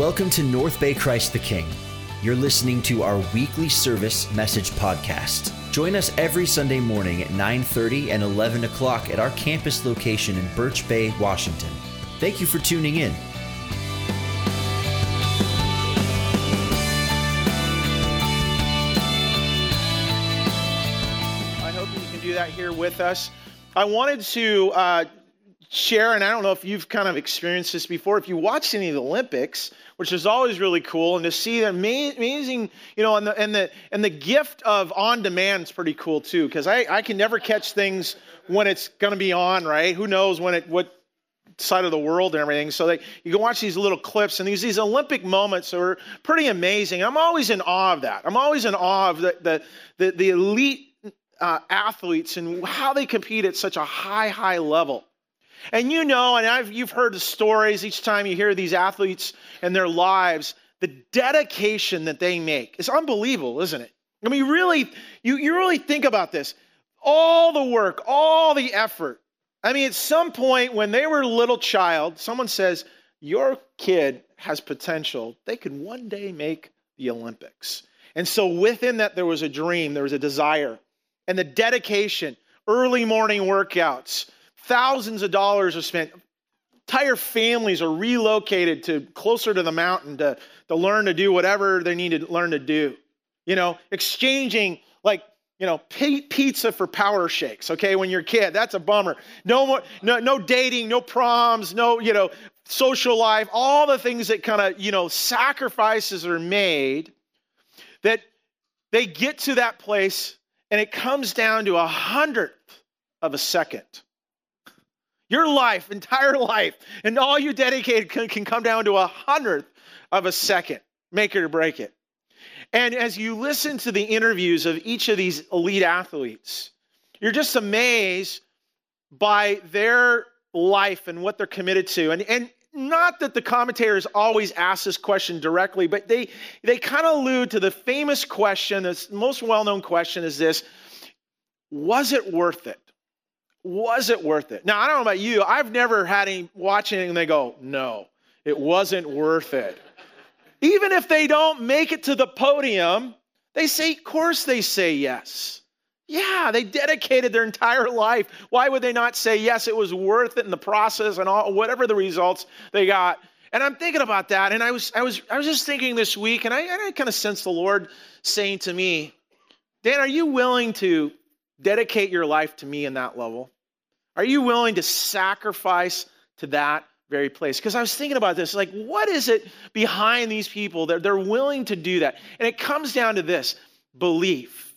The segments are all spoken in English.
Welcome to North Bay Christ the King. You're listening to our weekly service message podcast. Join us every Sunday morning at 9:30 and 11 o'clock at our campus location in Birch Bay, Washington. Thank you for tuning in. I hope you can do that here with us. I wanted to uh, share, and I don't know if you've kind of experienced this before, if you watched any of the Olympics, which is always really cool, and to see the amazing, you know, and the and the and the gift of on demand is pretty cool too, because I, I can never catch things when it's going to be on, right? Who knows when it what side of the world and everything. So that you can watch these little clips and these these Olympic moments are pretty amazing. I'm always in awe of that. I'm always in awe of the the the, the elite uh, athletes and how they compete at such a high high level. And you know, and I've, you've heard the stories each time you hear these athletes and their lives, the dedication that they make is unbelievable, isn't it? I mean, really, you, you really think about this. All the work, all the effort. I mean, at some point when they were a little child, someone says, Your kid has potential. They could one day make the Olympics. And so within that, there was a dream, there was a desire, and the dedication, early morning workouts, Thousands of dollars are spent. Entire families are relocated to closer to the mountain to, to learn to do whatever they need to learn to do. You know, exchanging like you know, pizza for power shakes, okay, when you're a kid. That's a bummer. No more, no, no dating, no proms, no, you know, social life, all the things that kind of, you know, sacrifices are made that they get to that place and it comes down to a hundredth of a second. Your life, entire life, and all you dedicated can, can come down to a hundredth of a second. Make it or break it. And as you listen to the interviews of each of these elite athletes, you're just amazed by their life and what they're committed to. And, and not that the commentators always ask this question directly, but they, they kind of allude to the famous question, the most well known question is this Was it worth it? Was it worth it? Now, I don't know about you. I've never had any watching and they go, no, it wasn't worth it. Even if they don't make it to the podium, they say, of course they say yes. Yeah, they dedicated their entire life. Why would they not say yes? It was worth it in the process and all whatever the results they got. And I'm thinking about that, and I was I was I was just thinking this week, and I, I kind of sensed the Lord saying to me, Dan, are you willing to dedicate your life to me in that level? Are you willing to sacrifice to that very place? Because I was thinking about this like, what is it behind these people that they're willing to do that? And it comes down to this belief.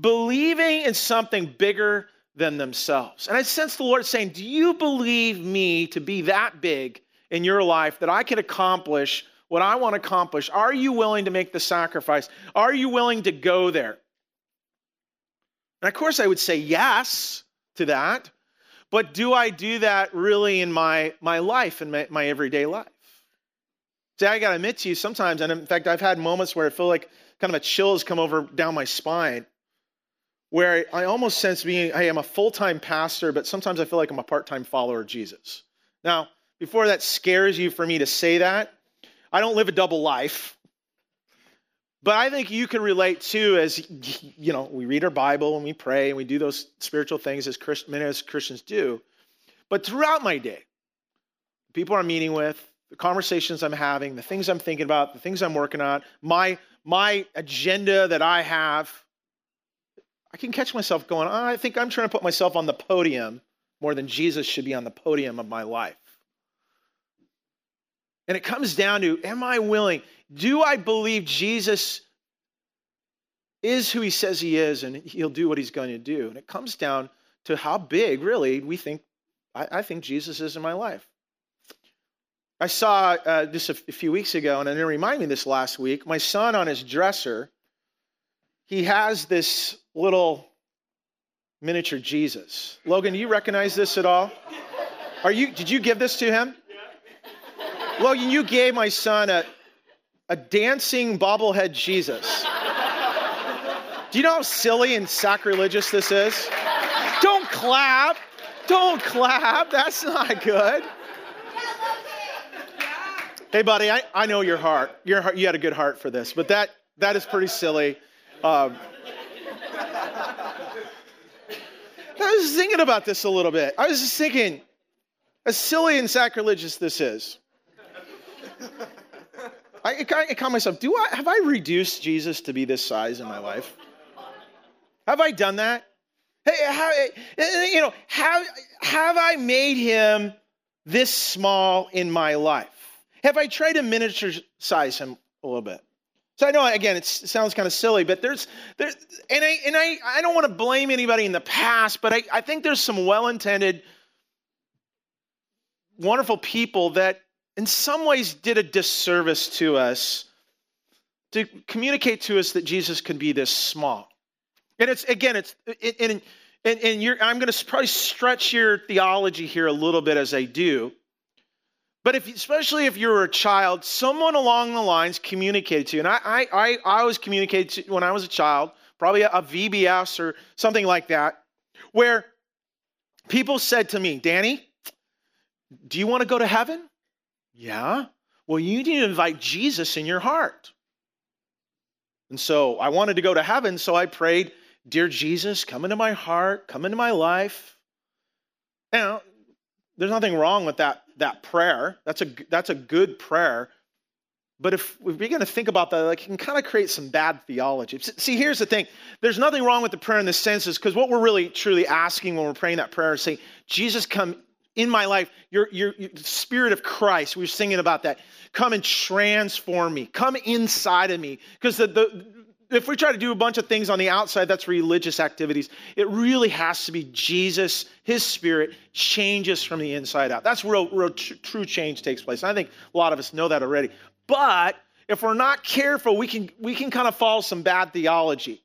Believing in something bigger than themselves. And I sense the Lord saying, Do you believe me to be that big in your life that I can accomplish what I want to accomplish? Are you willing to make the sacrifice? Are you willing to go there? And of course, I would say yes to that. But do I do that really in my, my life, in my, my everyday life? See, I got to admit to you sometimes, and in fact, I've had moments where I feel like kind of a chill has come over down my spine, where I almost sense being, hey, I'm a full time pastor, but sometimes I feel like I'm a part time follower of Jesus. Now, before that scares you for me to say that, I don't live a double life. But I think you can relate too, as you know, we read our Bible and we pray and we do those spiritual things as Christ, many as Christians do. But throughout my day, people I'm meeting with, the conversations I'm having, the things I'm thinking about, the things I'm working on, my my agenda that I have, I can catch myself going, oh, I think I'm trying to put myself on the podium more than Jesus should be on the podium of my life. And it comes down to, am I willing? Do I believe Jesus is who he says he is and he'll do what he's going to do? And it comes down to how big, really, we think, I, I think Jesus is in my life. I saw uh, just a, f- a few weeks ago, and it reminded me this last week. My son on his dresser, he has this little miniature Jesus. Logan, do you recognize this at all? Are you? Did you give this to him? Logan, you gave my son a, a dancing bobblehead Jesus. Do you know how silly and sacrilegious this is? Don't clap. Don't clap. That's not good. Hey, buddy, I, I know your heart. Your heart. You had a good heart for this, but that that is pretty silly. Um, I was thinking about this a little bit. I was just thinking, as silly and sacrilegious this is, I, I call myself, do I have I reduced Jesus to be this size in my life? Have I done that? Hey, how, eh, eh, you know, have, have I made him this small in my life? Have I tried to miniature size him a little bit? So I know again it sounds kind of silly, but there's there and I and I I don't want to blame anybody in the past, but I, I think there's some well-intended, wonderful people that in some ways did a disservice to us to communicate to us that Jesus could be this small. And it's again, it's and and, and you're. I'm going to probably stretch your theology here a little bit as I do. But if, especially if you were a child, someone along the lines communicated to you. And I, I, I, I always communicated to, when I was a child, probably a, a VBS or something like that, where people said to me, Danny, do you want to go to heaven? Yeah. Well, you need to invite Jesus in your heart. And so I wanted to go to heaven, so I prayed, Dear Jesus, come into my heart, come into my life. Now, there's nothing wrong with that, that prayer. That's a, that's a good prayer. But if we begin to think about that, like, it can kind of create some bad theology. See, here's the thing. There's nothing wrong with the prayer in this sense, is because what we're really truly asking when we're praying that prayer is saying, Jesus, come in my life. Your, your, your spirit of Christ. We were singing about that. Come and transform me. Come inside of me. Because the, the if we try to do a bunch of things on the outside, that's religious activities. It really has to be Jesus, His Spirit changes from the inside out. That's where real, tr- true change takes place. And I think a lot of us know that already. But if we're not careful, we can we can kind of follow some bad theology.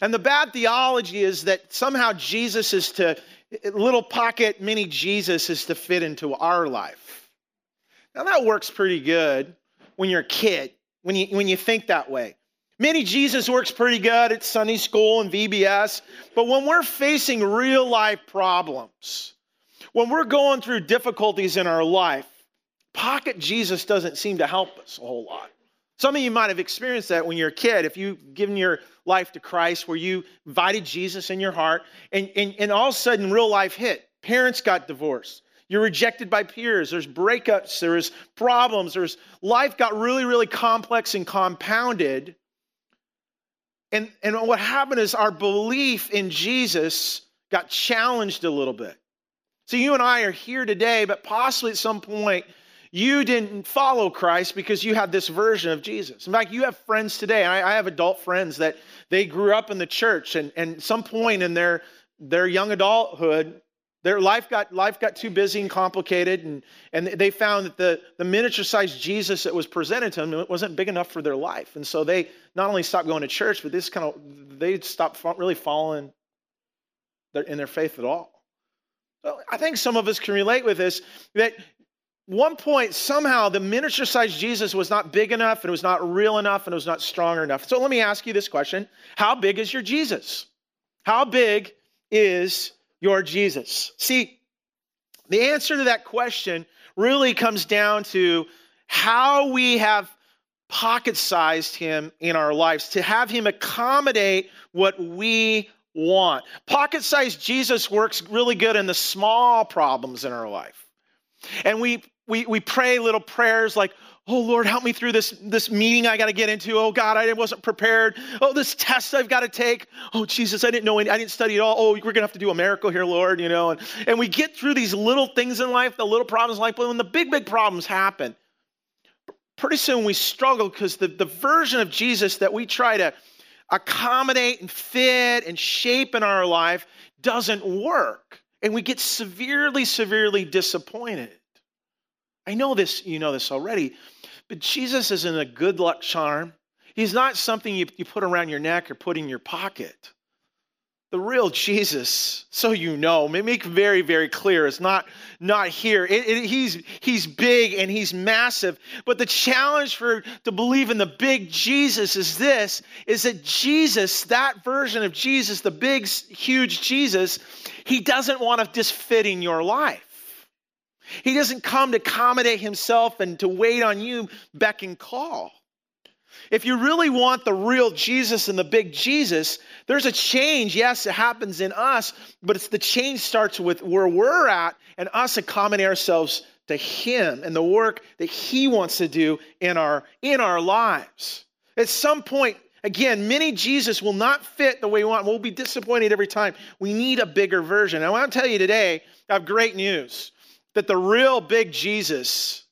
And the bad theology is that somehow Jesus is to little pocket mini Jesus is to fit into our life. Now that works pretty good when you're a kid, when you when you think that way. Mini Jesus works pretty good at Sunday school and VBS, but when we're facing real life problems, when we're going through difficulties in our life, pocket Jesus doesn't seem to help us a whole lot. Some of you might have experienced that when you're a kid. If you've given your life to Christ, where you invited Jesus in your heart, and, and, and all of a sudden real life hit. Parents got divorced. You're rejected by peers. There's breakups. There's problems. There's life got really, really complex and compounded. And, and what happened is our belief in Jesus got challenged a little bit. So you and I are here today, but possibly at some point you didn't follow Christ because you had this version of Jesus. In fact, you have friends today. I, I have adult friends that they grew up in the church, and, and some point in their their young adulthood, their life got life got too busy and complicated, and, and they found that the, the miniature sized Jesus that was presented to them wasn't big enough for their life. And so they not only stopped going to church, but this kind of they stopped really following their, in their faith at all. So I think some of us can relate with this that one point somehow the miniature sized Jesus was not big enough and it was not real enough and it was not strong enough. So let me ask you this question. How big is your Jesus? How big is your Jesus? See, the answer to that question really comes down to how we have pocket sized him in our lives to have him accommodate what we want. Pocket sized Jesus works really good in the small problems in our life. And we, we, we pray little prayers like, Oh Lord, help me through this, this meeting I got to get into. Oh God, I wasn't prepared. Oh, this test I've got to take. Oh Jesus, I didn't know, any, I didn't study at all. Oh, we're going to have to do a miracle here, Lord, you know. And, and we get through these little things in life, the little problems in life, but when the big, big problems happen, pretty soon we struggle because the, the version of Jesus that we try to accommodate and fit and shape in our life doesn't work. And we get severely, severely disappointed. I know this, you know this already, but Jesus isn't a good luck charm. He's not something you, you put around your neck or put in your pocket. The real Jesus, so you know, make very, very clear, is not, not here. It, it, he's, he's big and he's massive. But the challenge for to believe in the big Jesus is this, is that Jesus, that version of Jesus, the big, huge Jesus, he doesn't want to just fit in your life. He doesn't come to accommodate himself and to wait on you, beck and call. If you really want the real Jesus and the big Jesus, there's a change. Yes, it happens in us, but it's the change starts with where we're at and us accommodating ourselves to him and the work that he wants to do in our in our lives. At some point, again, many Jesus will not fit the way we want. We'll be disappointed every time. We need a bigger version. I want to tell you today, I have great news that the real big Jesus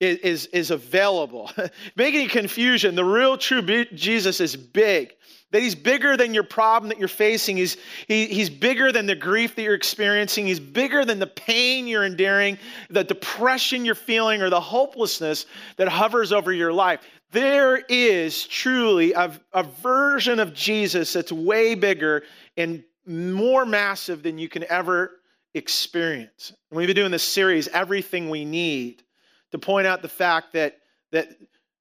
is, is, is available. Making confusion, the real true Jesus is big. That he's bigger than your problem that you're facing. He's, he, he's bigger than the grief that you're experiencing. He's bigger than the pain you're enduring, the depression you're feeling, or the hopelessness that hovers over your life. There is truly a, a version of Jesus that's way bigger and more massive than you can ever experience. And we've been doing this series, Everything We Need, to point out the fact that, that,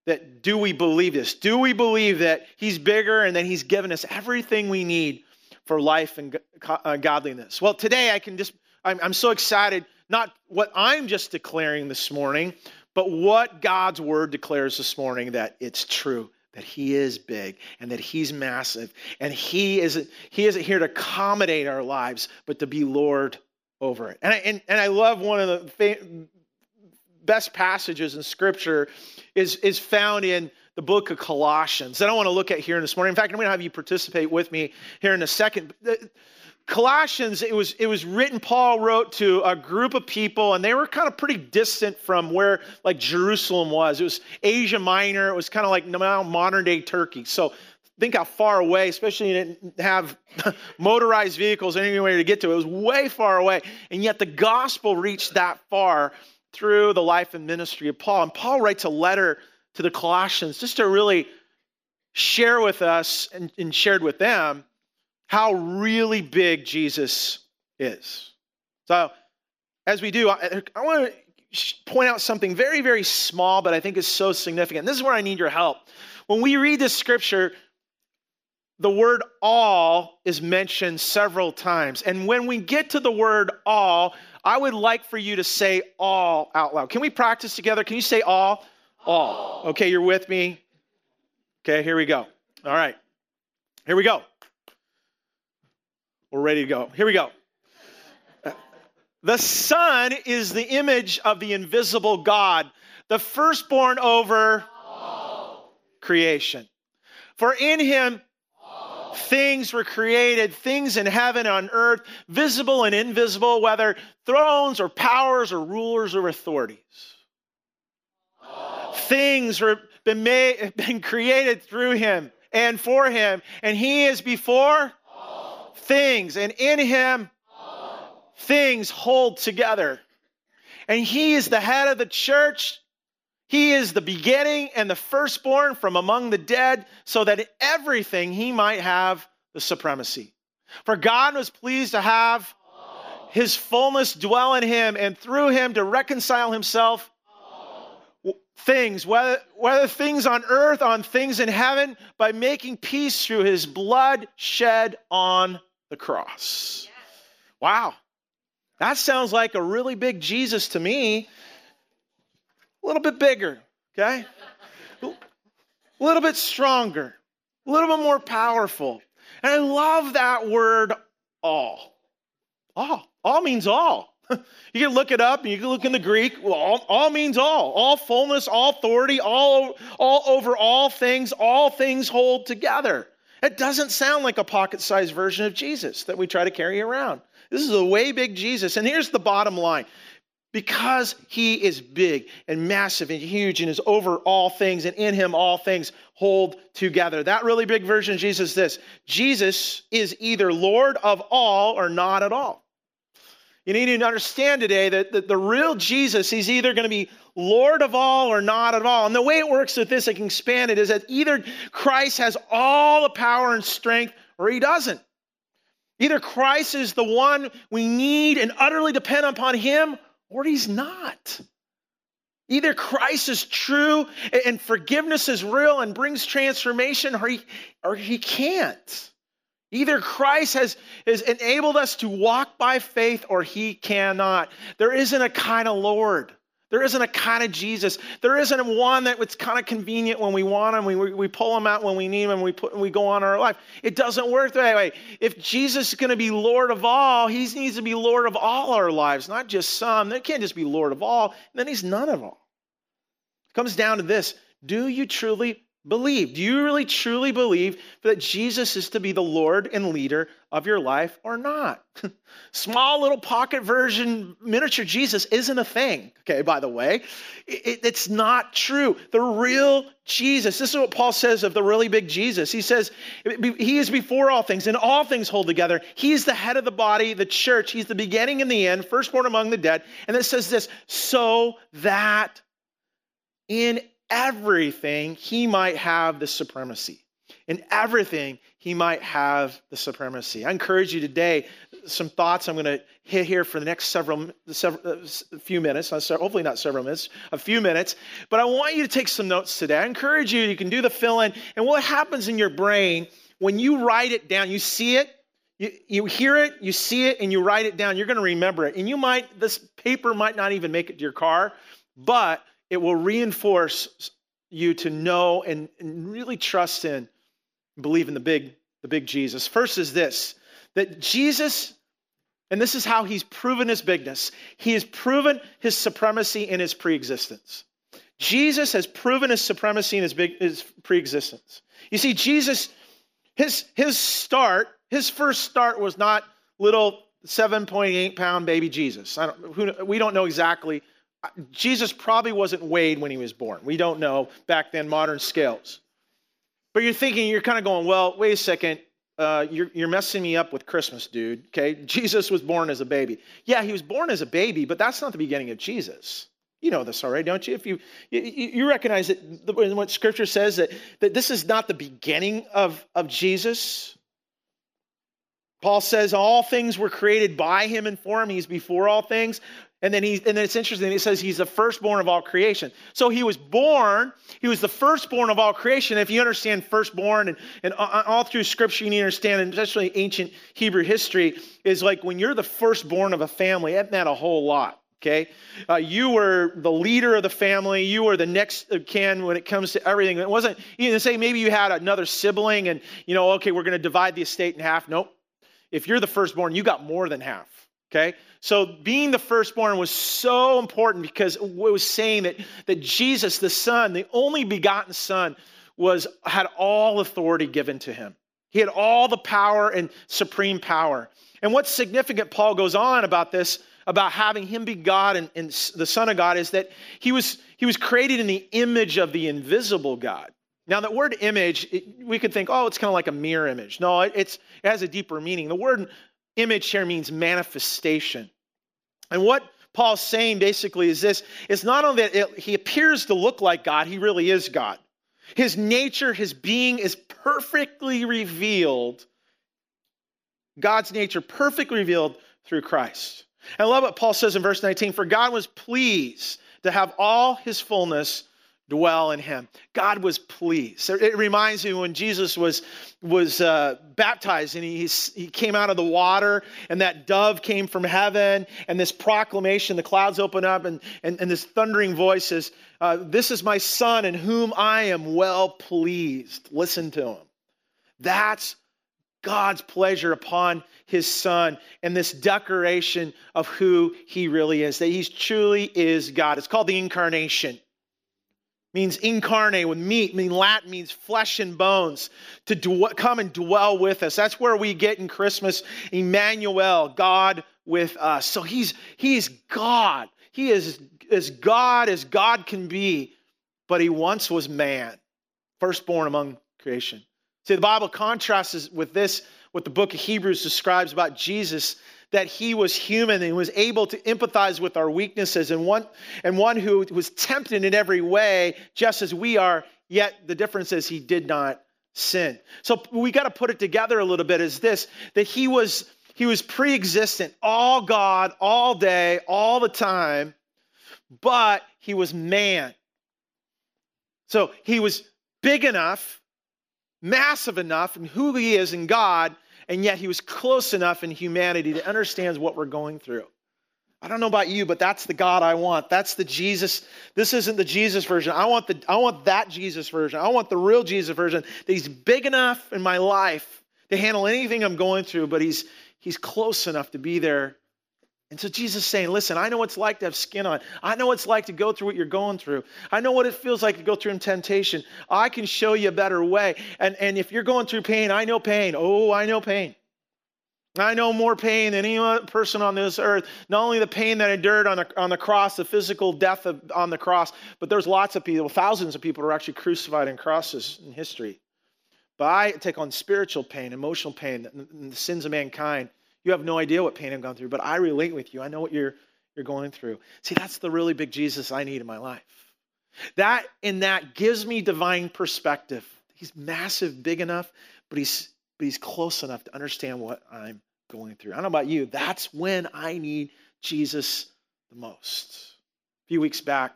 that do we believe this? Do we believe that He's bigger and that He's given us everything we need for life and uh, godliness? Well, today I can just, I'm, I'm so excited, not what I'm just declaring this morning, but what God's word declares this morning that it's true that he is big and that he's massive and he isn't he isn't here to accommodate our lives but to be lord over it and i, and, and I love one of the best passages in Scripture is, is found in the book of Colossians that I want to look at here in this morning. In fact, I'm going to have you participate with me here in a second. Colossians, it was, it was written, Paul wrote to a group of people, and they were kind of pretty distant from where like Jerusalem was. It was Asia Minor. It was kind of like modern day Turkey. So think how far away, especially you didn't have motorized vehicles anywhere to get to. It was way far away. And yet the gospel reached that far through the life and ministry of Paul. And Paul writes a letter to the Colossians just to really share with us and, and shared with them how really big Jesus is. So, as we do, I, I want to point out something very, very small, but I think is so significant. This is where I need your help. When we read this scripture, the word all is mentioned several times. And when we get to the word all, I would like for you to say all out loud. Can we practice together? Can you say all? All. Okay, you're with me? Okay, here we go. All right. Here we go. We're ready to go. Here we go. The Son is the image of the invisible God, the firstborn over all. creation. For in him things were created, things in heaven and on earth, visible and invisible, whether thrones or powers or rulers or authorities. Things were been made, been created through him and for him, and he is before things, and in him things hold together. And he is the head of the church, he is the beginning and the firstborn from among the dead, so that in everything he might have the supremacy. For God was pleased to have his fullness dwell in him, and through him to reconcile himself things, whether, whether things on earth, on things in heaven, by making peace through his blood shed on the cross. Wow. That sounds like a really big Jesus to me a little bit bigger, okay? A little bit stronger, a little bit more powerful. And I love that word all. All. All means all. You can look it up and you can look in the Greek. All, all, means all. All fullness, all authority, all, all over all things, all things hold together. It doesn't sound like a pocket sized version of Jesus that we try to carry around. This is a way big Jesus. And here's the bottom line because he is big and massive and huge and is over all things and in him all things hold together. That really big version of Jesus is this Jesus is either Lord of all or not at all. You need to understand today that, that the real Jesus, he's either going to be Lord of all or not at all. And the way it works with this, I can expand it, is that either Christ has all the power and strength or he doesn't. Either Christ is the one we need and utterly depend upon him, or he's not. Either Christ is true and forgiveness is real and brings transformation, or he, or he can't. Either Christ has, has enabled us to walk by faith or he cannot. There isn't a kind of Lord. There isn't a kind of Jesus. There isn't one that it's kind of convenient when we want him. We, we pull him out when we need him and we, put, we go on our life. It doesn't work that way. If Jesus is going to be Lord of all, he needs to be Lord of all our lives, not just some. They can't just be Lord of all, then he's none of all. It comes down to this Do you truly believe? Do you really truly believe that Jesus is to be the Lord and leader of your life or not? Small little pocket version miniature Jesus isn't a thing, okay, by the way. It, it's not true. The real Jesus, this is what Paul says of the really big Jesus. He says, He is before all things, and all things hold together. He's the head of the body, the church. He's the beginning and the end, firstborn among the dead. And it says this, so that in everything, he might have the supremacy. In everything, he might have the supremacy. I encourage you today, some thoughts I'm going to hit here for the next several, several uh, few minutes, hopefully not several minutes, a few minutes. But I want you to take some notes today. I encourage you, you can do the fill in. And what happens in your brain when you write it down, you see it, you, you hear it, you see it, and you write it down, you're going to remember it. And you might, this paper might not even make it to your car, but it will reinforce you to know and, and really trust in, believe in the big, the big Jesus. First is this that Jesus, and this is how he's proven his bigness, he has proven his supremacy in his preexistence. Jesus has proven his supremacy in his, big, his preexistence. You see, Jesus, his, his start, his first start was not little 7.8 pound baby Jesus. Don't, who, we don't know exactly Jesus probably wasn't weighed when he was born. We don't know back then, modern scales. But you're thinking, you're kind of going, well, wait a second. Uh, you're, you're messing me up with Christmas, dude. Okay. Jesus was born as a baby. Yeah, he was born as a baby, but that's not the beginning of Jesus. You know this already, don't you? If you you, you recognize that what Scripture says that, that this is not the beginning of, of Jesus. Paul says all things were created by him and for him. He's before all things. And then he and then it's interesting, it says he's the firstborn of all creation. So he was born, he was the firstborn of all creation. If you understand firstborn and, and all through scripture, you need to understand, and especially ancient Hebrew history, is like when you're the firstborn of a family, it meant a whole lot. Okay, uh, you were the leader of the family. You were the next kin when it comes to everything. It wasn't you know say maybe you had another sibling and you know okay we're going to divide the estate in half. Nope. If you're the firstborn, you got more than half. Okay? So being the firstborn was so important because it was saying that, that Jesus, the Son, the only begotten Son, was had all authority given to him. He had all the power and supreme power. And what's significant, Paul goes on about this, about having him be God and, and the Son of God, is that he was, he was created in the image of the invisible God. Now, the word image, it, we could think, oh, it's kind of like a mirror image. No, it, it's, it has a deeper meaning. The word image here means manifestation. And what Paul's saying basically is this it's not only that it, he appears to look like God, he really is God. His nature, his being is perfectly revealed. God's nature perfectly revealed through Christ. And I love what Paul says in verse 19 For God was pleased to have all his fullness dwell in him. God was pleased. It reminds me when Jesus was, was uh, baptized and he, he came out of the water and that dove came from heaven and this proclamation, the clouds open up and, and, and this thundering voice says, uh, This is my son in whom I am well pleased. Listen to him. That's God's pleasure upon his son and this declaration of who he really is, that he truly is God. It's called the incarnation means incarnate with meat, mean Latin means flesh and bones, to dw- come and dwell with us. That's where we get in Christmas Emmanuel, God with us. So he's he's God. He is as God as God can be, but he once was man, firstborn among creation. See, the Bible contrasts with this, what the book of Hebrews describes about Jesus that he was human and was able to empathize with our weaknesses and one, and one who was tempted in every way, just as we are, yet the difference is he did not sin. So we got to put it together a little bit is this that he was he was pre-existent, all God, all day, all the time, but he was man. So he was big enough, massive enough in who he is in God and yet he was close enough in humanity to understand what we're going through. I don't know about you, but that's the God I want. That's the Jesus. This isn't the Jesus version. I want the I want that Jesus version. I want the real Jesus version. That he's big enough in my life to handle anything I'm going through, but he's he's close enough to be there. And so Jesus is saying, listen, I know what it's like to have skin on. I know what it's like to go through what you're going through. I know what it feels like to go through temptation. I can show you a better way. And, and if you're going through pain, I know pain. Oh, I know pain. I know more pain than any other person on this earth. Not only the pain that endured on the, on the cross, the physical death of, on the cross, but there's lots of people, thousands of people who are actually crucified in crosses in history. But I take on spiritual pain, emotional pain, the sins of mankind. You have no idea what pain I've gone through, but I relate with you. I know what you're, you're going through. See, that's the really big Jesus I need in my life. That in that gives me divine perspective. He's massive, big enough, but he's but he's close enough to understand what I'm going through. I don't know about you, that's when I need Jesus the most. A few weeks back,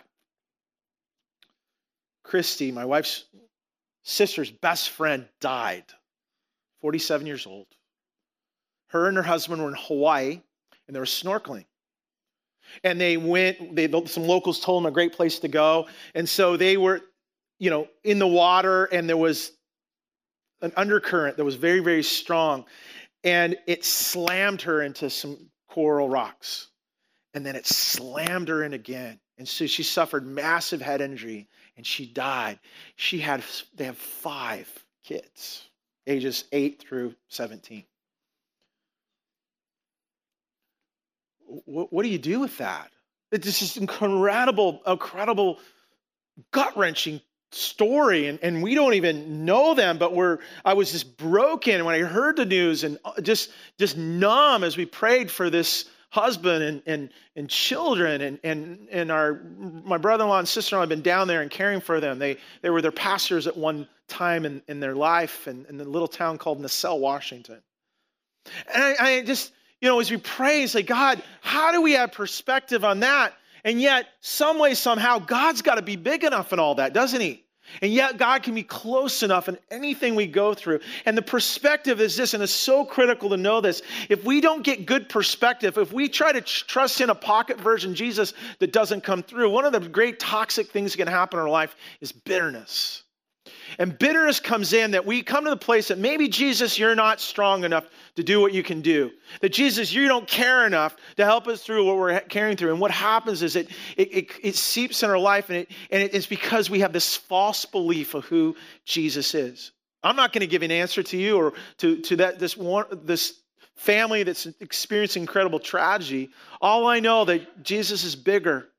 Christy, my wife's sister's best friend, died, 47 years old. Her and her husband were in Hawaii and they were snorkeling. And they went, they, some locals told them a great place to go. And so they were, you know, in the water and there was an undercurrent that was very, very strong, and it slammed her into some coral rocks. And then it slammed her in again. And so she suffered massive head injury and she died. She had, they have five kids, ages 8 through 17. What, what do you do with that? It's just incredible, incredible, gut wrenching story and, and we don't even know them but we're i was just broken when i heard the news and uh, just just numb as we prayed for this husband and and, and children and, and and our my brother-in-law and sister-in-law have been down there and caring for them they they were their pastors at one time in, in their life in, in the little town called Nacelle, Washington. And I, I just, you know, as we pray, say, God, how do we have perspective on that? And yet, some way, somehow, God's got to be big enough in all that, doesn't He? And yet, God can be close enough in anything we go through. And the perspective is this, and it's so critical to know this. If we don't get good perspective, if we try to trust in a pocket version Jesus that doesn't come through, one of the great toxic things that can happen in our life is bitterness. And bitterness comes in that we come to the place that maybe, Jesus, you're not strong enough to do what you can do. That, Jesus, you don't care enough to help us through what we're carrying through. And what happens is it, it, it, it seeps in our life, and, it, and it's because we have this false belief of who Jesus is. I'm not going to give an answer to you or to, to that, this, one, this family that's experiencing incredible tragedy. All I know that Jesus is bigger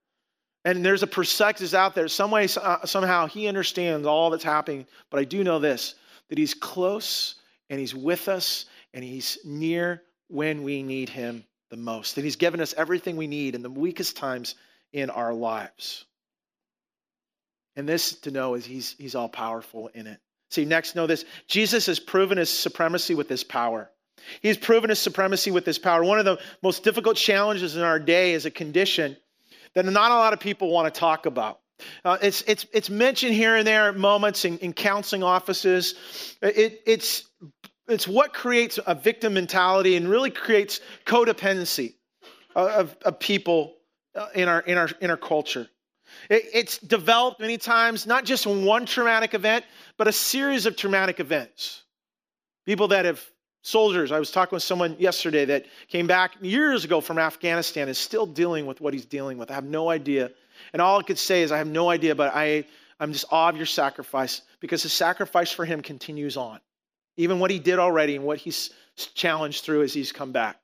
and there's a perspective out there. Some way, uh, somehow, he understands all that's happening. But I do know this that he's close and he's with us and he's near when we need him the most. That he's given us everything we need in the weakest times in our lives. And this to know is he's, he's all powerful in it. See, next, know this Jesus has proven his supremacy with his power. He's proven his supremacy with his power. One of the most difficult challenges in our day is a condition that not a lot of people want to talk about. Uh, it's, it's, it's mentioned here and there at moments in, in counseling offices. It, it's, it's what creates a victim mentality and really creates codependency of, of people uh, in our, in our, in our culture. It, it's developed many times, not just one traumatic event, but a series of traumatic events. People that have soldiers. I was talking with someone yesterday that came back years ago from Afghanistan is still dealing with what he's dealing with. I have no idea. And all I could say is I have no idea, but I, I'm just awe of your sacrifice because the sacrifice for him continues on. Even what he did already and what he's challenged through as he's come back.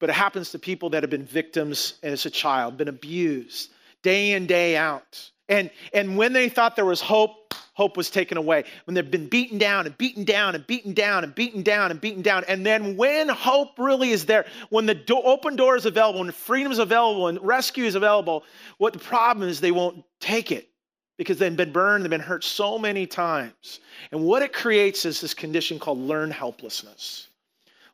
But it happens to people that have been victims and as a child, been abused day in, day out. And, and when they thought there was hope, hope was taken away. When they've been beaten down and beaten down and beaten down and beaten down and beaten down. And then when hope really is there, when the do- open door is available, when freedom is available, and rescue is available, what the problem is they won't take it because they've been burned, they've been hurt so many times. And what it creates is this condition called learned helplessness.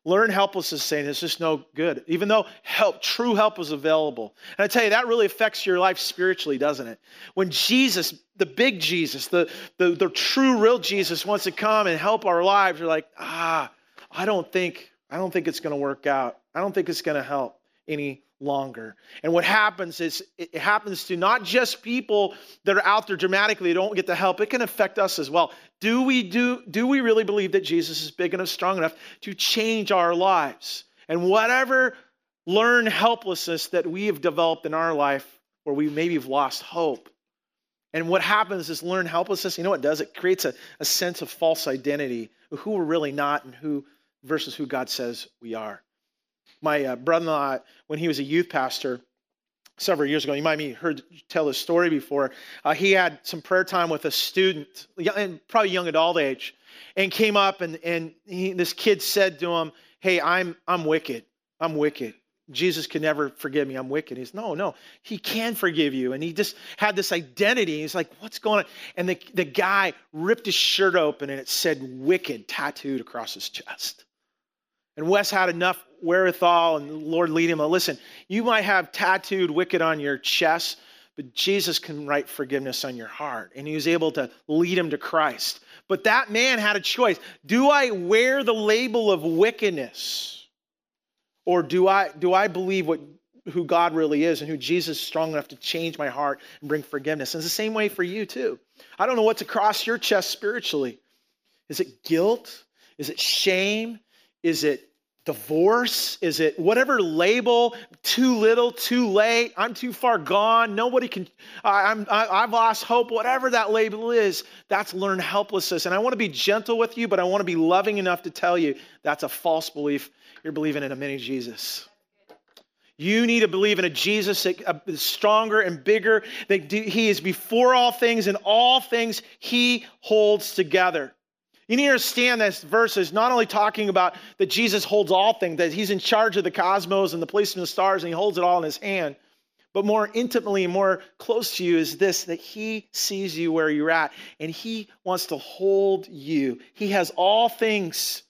Learn helplessness saying it's just no good, even though help, true help is available. And I tell you, that really affects your life spiritually, doesn't it? When Jesus, the big Jesus, the, the, the true, real Jesus wants to come and help our lives, you're like, ah, I don't think, I don't think it's going to work out. I don't think it's going to help any longer. And what happens is it happens to not just people that are out there dramatically don't get the help. It can affect us as well. Do we do do we really believe that Jesus is big enough, strong enough to change our lives? And whatever learned helplessness that we have developed in our life where we maybe have lost hope. And what happens is learned helplessness, you know what it does? It creates a, a sense of false identity, of who we're really not and who versus who God says we are. My uh, brother-in-law, when he was a youth pastor several years ago, you might have heard tell this story before. Uh, he had some prayer time with a student, probably young adult age, and came up and and he, this kid said to him, "Hey, I'm I'm wicked. I'm wicked." Jesus can never forgive me. I'm wicked. He's no, no. He can forgive you. And he just had this identity. He's like, what's going on? And the, the guy ripped his shirt open and it said wicked tattooed across his chest. And Wes had enough wherewithal, and the Lord lead him. Listen, you might have tattooed wicked on your chest, but Jesus can write forgiveness on your heart. And he was able to lead him to Christ. But that man had a choice. Do I wear the label of wickedness? Or do I, do I believe what, who God really is and who Jesus is strong enough to change my heart and bring forgiveness? And it's the same way for you, too. I don't know what's across your chest spiritually. Is it guilt? Is it shame? Is it divorce? Is it whatever label? Too little, too late. I'm too far gone. Nobody can. I, I'm. I, I've lost hope. Whatever that label is, that's learned helplessness. And I want to be gentle with you, but I want to be loving enough to tell you that's a false belief. You're believing in a mini Jesus. You need to believe in a Jesus that uh, is stronger and bigger. That he is before all things, and all things he holds together. You need to understand this verse is not only talking about that Jesus holds all things, that he's in charge of the cosmos and the placement of stars and he holds it all in his hand, but more intimately and more close to you is this that he sees you where you're at and he wants to hold you. He has all things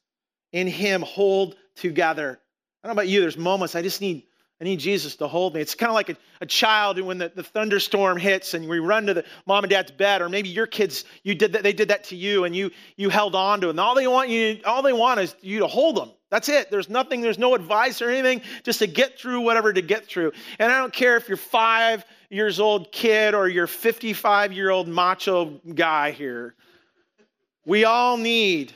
in him hold together. I don't know about you, there's moments I just need I need Jesus to hold me. It's kind of like a, a child when the, the thunderstorm hits and we run to the mom and dad's bed, or maybe your kids, you did that, they did that to you and you you held on to. And all they want you, all they want is you to hold them. That's it. There's nothing, there's no advice or anything, just to get through whatever to get through. And I don't care if you're five years old kid or you're 55 year old macho guy here. We all need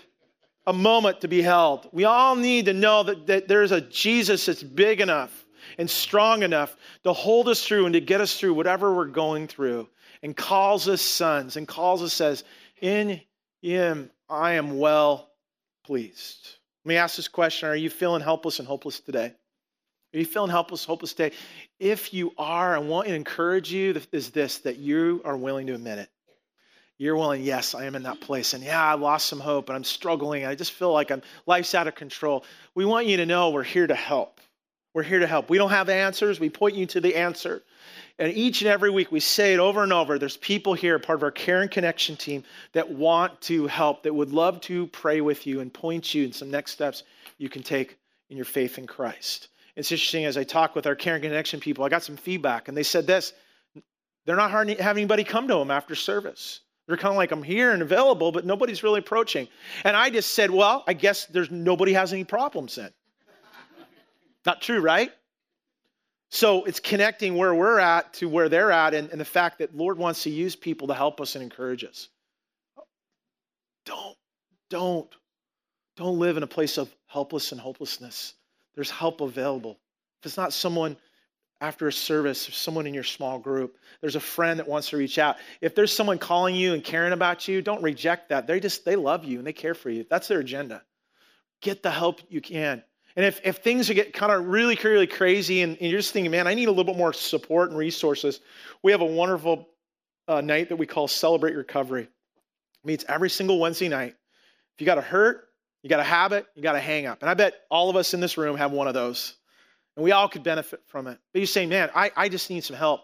a moment to be held. We all need to know that, that there's a Jesus that's big enough and strong enough to hold us through and to get us through whatever we're going through and calls us sons and calls us says in him i am well pleased let me ask this question are you feeling helpless and hopeless today are you feeling helpless hopeless today if you are i want to encourage you is this that you are willing to admit it you're willing, yes, I am in that place. And yeah, I lost some hope and I'm struggling. I just feel like I'm life's out of control. We want you to know we're here to help. We're here to help. We don't have answers. We point you to the answer. And each and every week we say it over and over. There's people here, part of our Care and Connection team, that want to help, that would love to pray with you and point you in some next steps you can take in your faith in Christ. It's interesting as I talk with our Care and Connection people, I got some feedback, and they said this they're not having anybody come to them after service. They're kind of like, I'm here and available, but nobody's really approaching. And I just said, well, I guess there's nobody has any problems then. Not true, right? So it's connecting where we're at to where they're at and, and the fact that Lord wants to use people to help us and encourage us. Don't, don't, don't live in a place of helpless and hopelessness. There's help available. If it's not someone after a service or someone in your small group, there's a friend that wants to reach out. If there's someone calling you and caring about you, don't reject that. They just they love you and they care for you. That's their agenda. Get the help you can. And if, if things get kind of really, really crazy and, and, you're just thinking, man, I need a little bit more support and resources, we have a wonderful uh, night that we call Celebrate Recovery. It meets every single Wednesday night. If you got a hurt, you got a habit, you got a hang up. And I bet all of us in this room have one of those. And we all could benefit from it. But you say, man, I, I just need some help.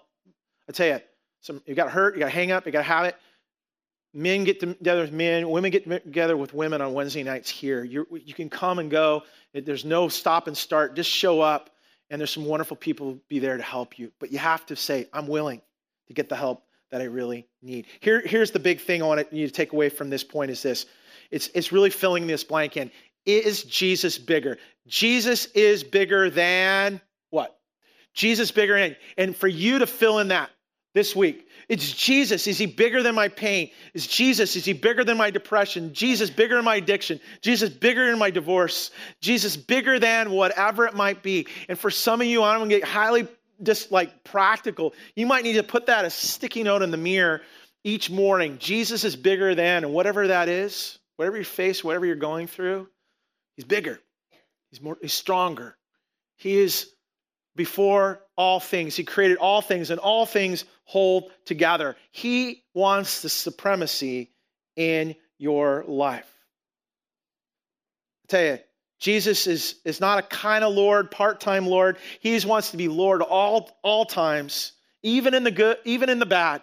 I tell you, some, you got hurt, you got a hang up, you got a habit men get together with men, women get together with women on Wednesday nights here. You're, you can come and go. There's no stop and start. Just show up, and there's some wonderful people be there to help you. But you have to say, I'm willing to get the help that I really need. Here, here's the big thing I want you to take away from this point is this. It's, it's really filling this blank in. is Jesus bigger? Jesus is bigger than what? Jesus bigger than, and for you to fill in that this week, it's Jesus. Is he bigger than my pain? Is Jesus, is he bigger than my depression? Jesus bigger than my addiction? Jesus bigger than my divorce? Jesus bigger than whatever it might be. And for some of you, I'm gonna get highly just like practical. You might need to put that a sticky note in the mirror each morning. Jesus is bigger than, and whatever that is, whatever you face, whatever you're going through, he's bigger. He's more, he's stronger. He is before all things. He created all things, and all things hold together. He wants the supremacy in your life. I tell you, Jesus is, is not a kind of Lord, part-time Lord. He wants to be Lord all, all times, even in the good, even in the bad.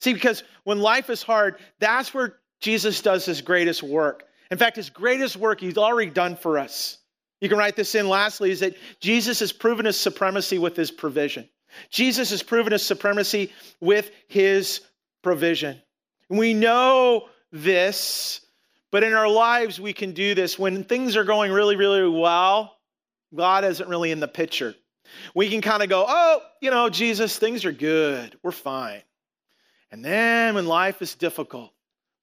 See, because when life is hard, that's where Jesus does his greatest work. In fact, his greatest work he's already done for us. You can write this in lastly is that Jesus has proven his supremacy with his provision. Jesus has proven his supremacy with his provision. We know this, but in our lives we can do this. When things are going really, really well, God isn't really in the picture. We can kind of go, oh, you know, Jesus, things are good. We're fine. And then when life is difficult,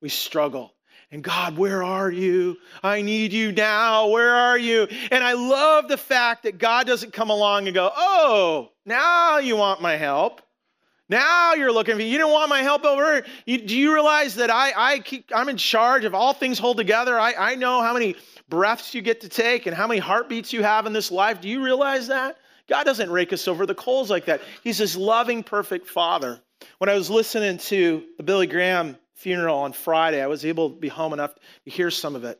we struggle. And God, where are you? I need you now. Where are you? And I love the fact that God doesn't come along and go, oh, now you want my help. Now you're looking for. You don't want my help over you, Do you realize that I, I keep, I'm in charge of all things hold together? I, I know how many breaths you get to take and how many heartbeats you have in this life. Do you realize that? God doesn't rake us over the coals like that. He's this loving, perfect Father. When I was listening to the Billy Graham funeral on Friday, I was able to be home enough to hear some of it.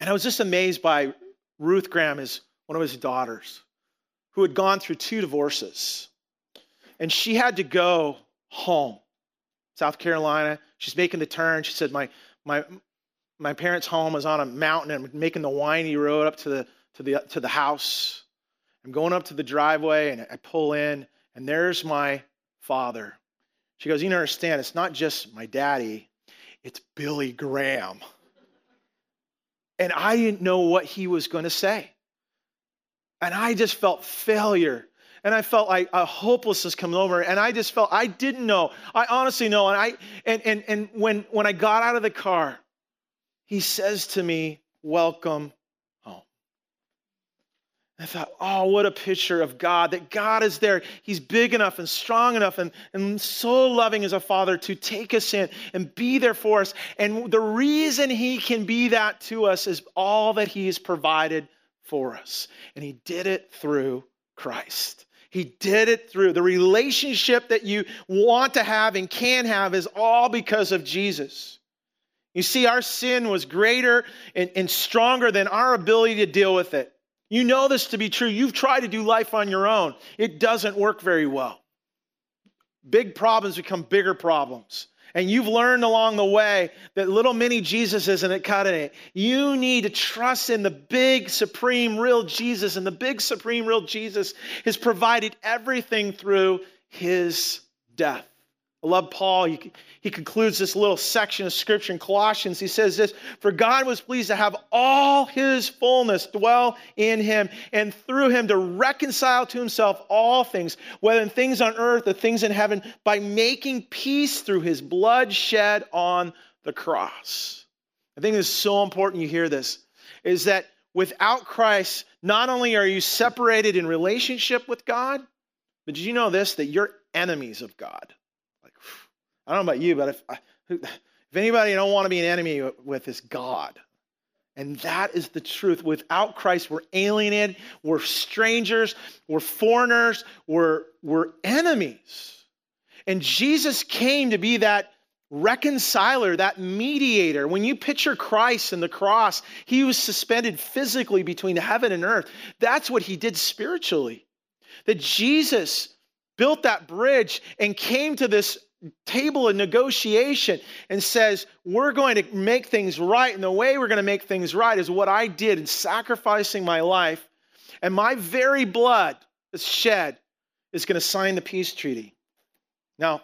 And I was just amazed by Ruth Graham, his, one of his daughters, who had gone through two divorces. And she had to go home, South Carolina. She's making the turn. She said, My, my, my parents' home is on a mountain and I'm making the windy road up to the, to, the, to the house. I'm going up to the driveway and I pull in, and there's my father she goes, You don't understand. It's not just my daddy, it's Billy Graham. And I didn't know what he was going to say. And I just felt failure. And I felt like a hopelessness coming over. And I just felt I didn't know. I honestly know. And I and and, and when when I got out of the car, he says to me, Welcome I thought, oh, what a picture of God, that God is there. He's big enough and strong enough and, and so loving as a father to take us in and be there for us. And the reason He can be that to us is all that He has provided for us. And He did it through Christ. He did it through the relationship that you want to have and can have is all because of Jesus. You see, our sin was greater and, and stronger than our ability to deal with it. You know this to be true. You've tried to do life on your own, it doesn't work very well. Big problems become bigger problems. And you've learned along the way that little mini Jesus isn't cutting it. You need to trust in the big, supreme, real Jesus. And the big, supreme, real Jesus has provided everything through his death. I love Paul. He, he concludes this little section of scripture in Colossians. He says this For God was pleased to have all his fullness dwell in him, and through him to reconcile to himself all things, whether in things on earth or things in heaven, by making peace through his blood shed on the cross. I think it's so important you hear this is that without Christ, not only are you separated in relationship with God, but did you know this? That you're enemies of God. I don't know about you, but if, if anybody don't want to be an enemy with is God. And that is the truth. Without Christ, we're alienated, we're strangers, we're foreigners, we're, we're enemies. And Jesus came to be that reconciler, that mediator. When you picture Christ and the cross, he was suspended physically between heaven and earth. That's what he did spiritually. That Jesus built that bridge and came to this table of negotiation and says, We're going to make things right. And the way we're going to make things right is what I did in sacrificing my life. And my very blood that's shed is going to sign the peace treaty. Now,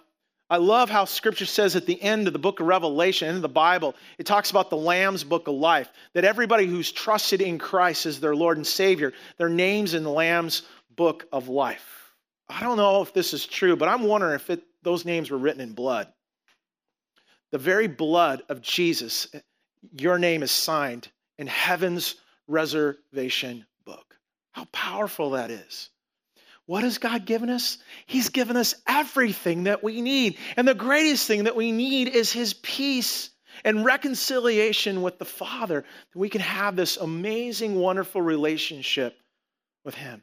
I love how scripture says at the end of the book of Revelation, in the Bible, it talks about the Lamb's book of life, that everybody who's trusted in Christ as their Lord and Savior, their name's in the Lamb's book of life. I don't know if this is true, but I'm wondering if it, those names were written in blood. The very blood of Jesus, your name is signed in heaven's reservation book. How powerful that is. What has God given us? He's given us everything that we need. And the greatest thing that we need is His peace and reconciliation with the Father. That we can have this amazing, wonderful relationship with Him.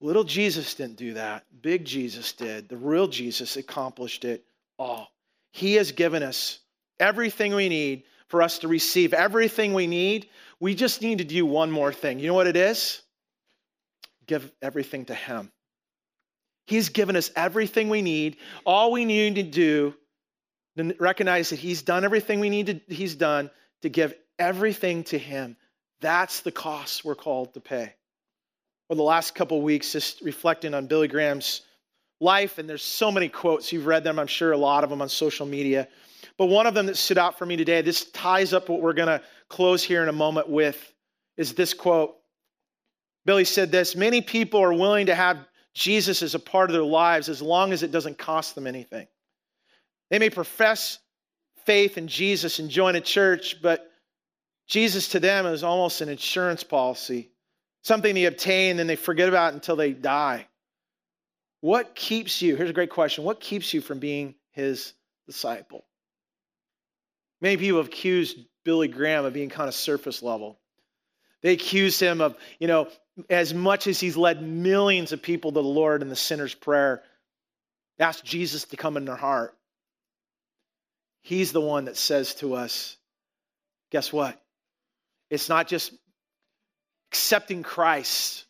Little Jesus didn't do that. Big Jesus did. The real Jesus accomplished it all. He has given us everything we need for us to receive everything we need. We just need to do one more thing. You know what it is? Give everything to Him. He's given us everything we need. All we need to do to recognize that He's done everything we need to, He's done to give everything to Him. That's the cost we're called to pay. Well, the last couple weeks, just reflecting on Billy Graham's life, and there's so many quotes. You've read them, I'm sure, a lot of them on social media. But one of them that stood out for me today, this ties up what we're going to close here in a moment with, is this quote. Billy said this Many people are willing to have Jesus as a part of their lives as long as it doesn't cost them anything. They may profess faith in Jesus and join a church, but Jesus to them is almost an insurance policy, something they obtain and they forget about until they die. What keeps you? Here's a great question. What keeps you from being his disciple? Many people have accused Billy Graham of being kind of surface level. They accuse him of, you know, as much as he's led millions of people to the Lord in the sinner's prayer, ask Jesus to come in their heart. He's the one that says to us, guess what? It's not just accepting Christ,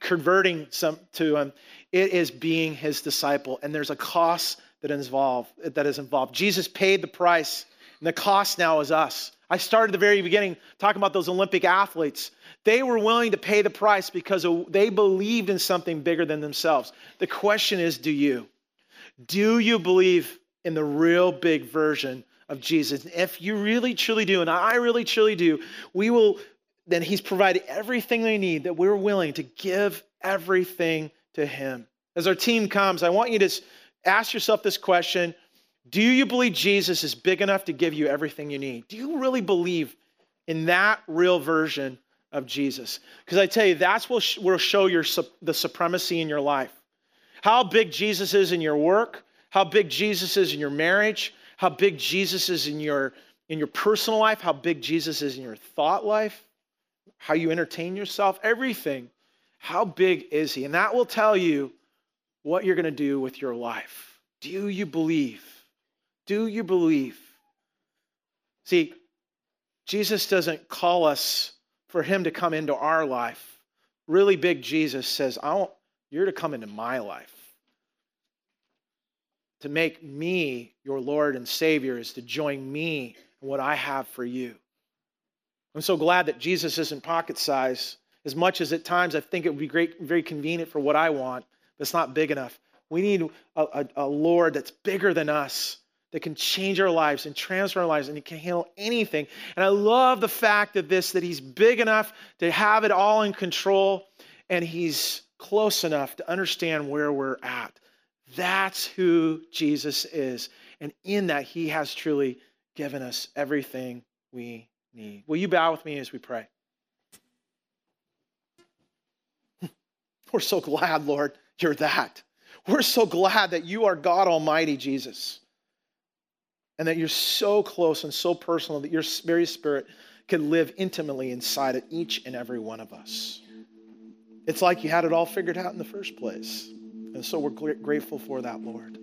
converting some to him. It is being his disciple. And there's a cost that is involved that is involved. Jesus paid the price, and the cost now is us. I started at the very beginning talking about those Olympic athletes. They were willing to pay the price because they believed in something bigger than themselves. The question is do you? Do you believe in the real big version of Jesus? If you really truly do, and I really truly do, we will, then He's provided everything they need that we're willing to give everything to Him. As our team comes, I want you to ask yourself this question Do you believe Jesus is big enough to give you everything you need? Do you really believe in that real version of Jesus. Because I tell you, that's what will show your, the supremacy in your life. How big Jesus is in your work, how big Jesus is in your marriage, how big Jesus is in your, in your personal life, how big Jesus is in your thought life, how you entertain yourself, everything. How big is he? And that will tell you what you're going to do with your life. Do you believe? Do you believe? See, Jesus doesn't call us for him to come into our life. Really big Jesus says, I want, You're to come into my life. To make me your Lord and Savior is to join me in what I have for you. I'm so glad that Jesus isn't pocket size. As much as at times I think it would be great, very convenient for what I want, but it's not big enough. We need a, a, a Lord that's bigger than us, that can change our lives and transform our lives and he can handle anything. And I love the fact of this that he's big enough to have it all in control and he's close enough to understand where we're at. That's who Jesus is. And in that, he has truly given us everything we need. Will you bow with me as we pray? We're so glad, Lord, you're that. We're so glad that you are God Almighty, Jesus and that you're so close and so personal that your very spirit can live intimately inside of each and every one of us. It's like you had it all figured out in the first place. And so we're grateful for that, Lord.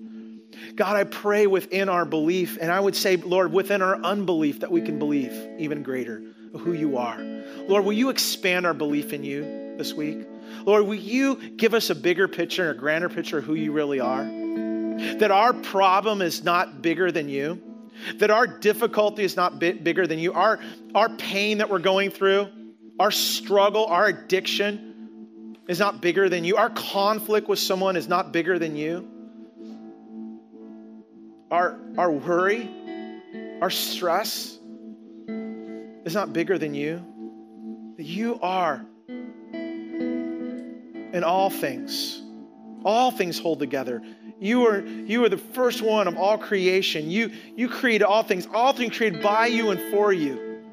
God, I pray within our belief, and I would say, Lord, within our unbelief, that we can believe even greater who you are. Lord, will you expand our belief in you this week? Lord, will you give us a bigger picture, a grander picture of who you really are? That our problem is not bigger than you, that our difficulty is not bigger than you, our, our pain that we're going through, our struggle, our addiction is not bigger than you, our conflict with someone is not bigger than you. Our, our worry, our stress is not bigger than you. That you are in all things. All things hold together. You are, you are the first one of all creation. You, you created all things, all things created by you and for you,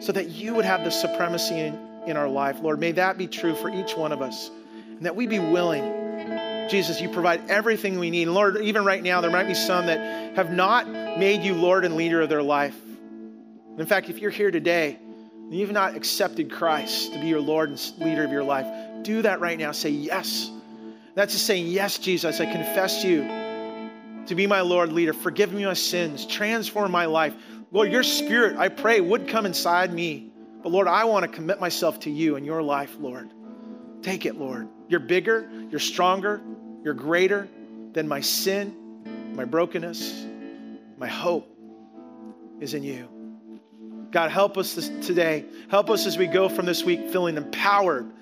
so that you would have the supremacy in, in our life. Lord, may that be true for each one of us, and that we be willing. Jesus, you provide everything we need. Lord, even right now, there might be some that have not made you Lord and leader of their life. In fact, if you're here today and you've not accepted Christ to be your Lord and leader of your life, do that right now. Say yes. That's just saying, Yes, Jesus, I confess you to be my Lord leader. Forgive me my sins. Transform my life. Lord, your spirit, I pray, would come inside me. But Lord, I want to commit myself to you and your life, Lord. Take it, Lord. You're bigger, you're stronger, you're greater than my sin, my brokenness. My hope is in you. God, help us this, today. Help us as we go from this week feeling empowered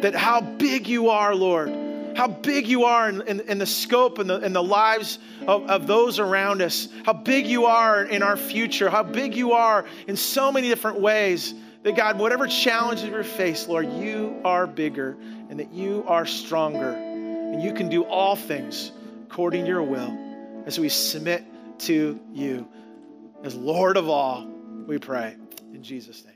that how big you are, Lord, how big you are in, in, in the scope and the, in the lives of, of those around us, how big you are in our future, how big you are in so many different ways. That God, whatever challenges we face, Lord, you are bigger and that you are stronger and you can do all things according to your will as we submit to you. As Lord of all, we pray in Jesus' name.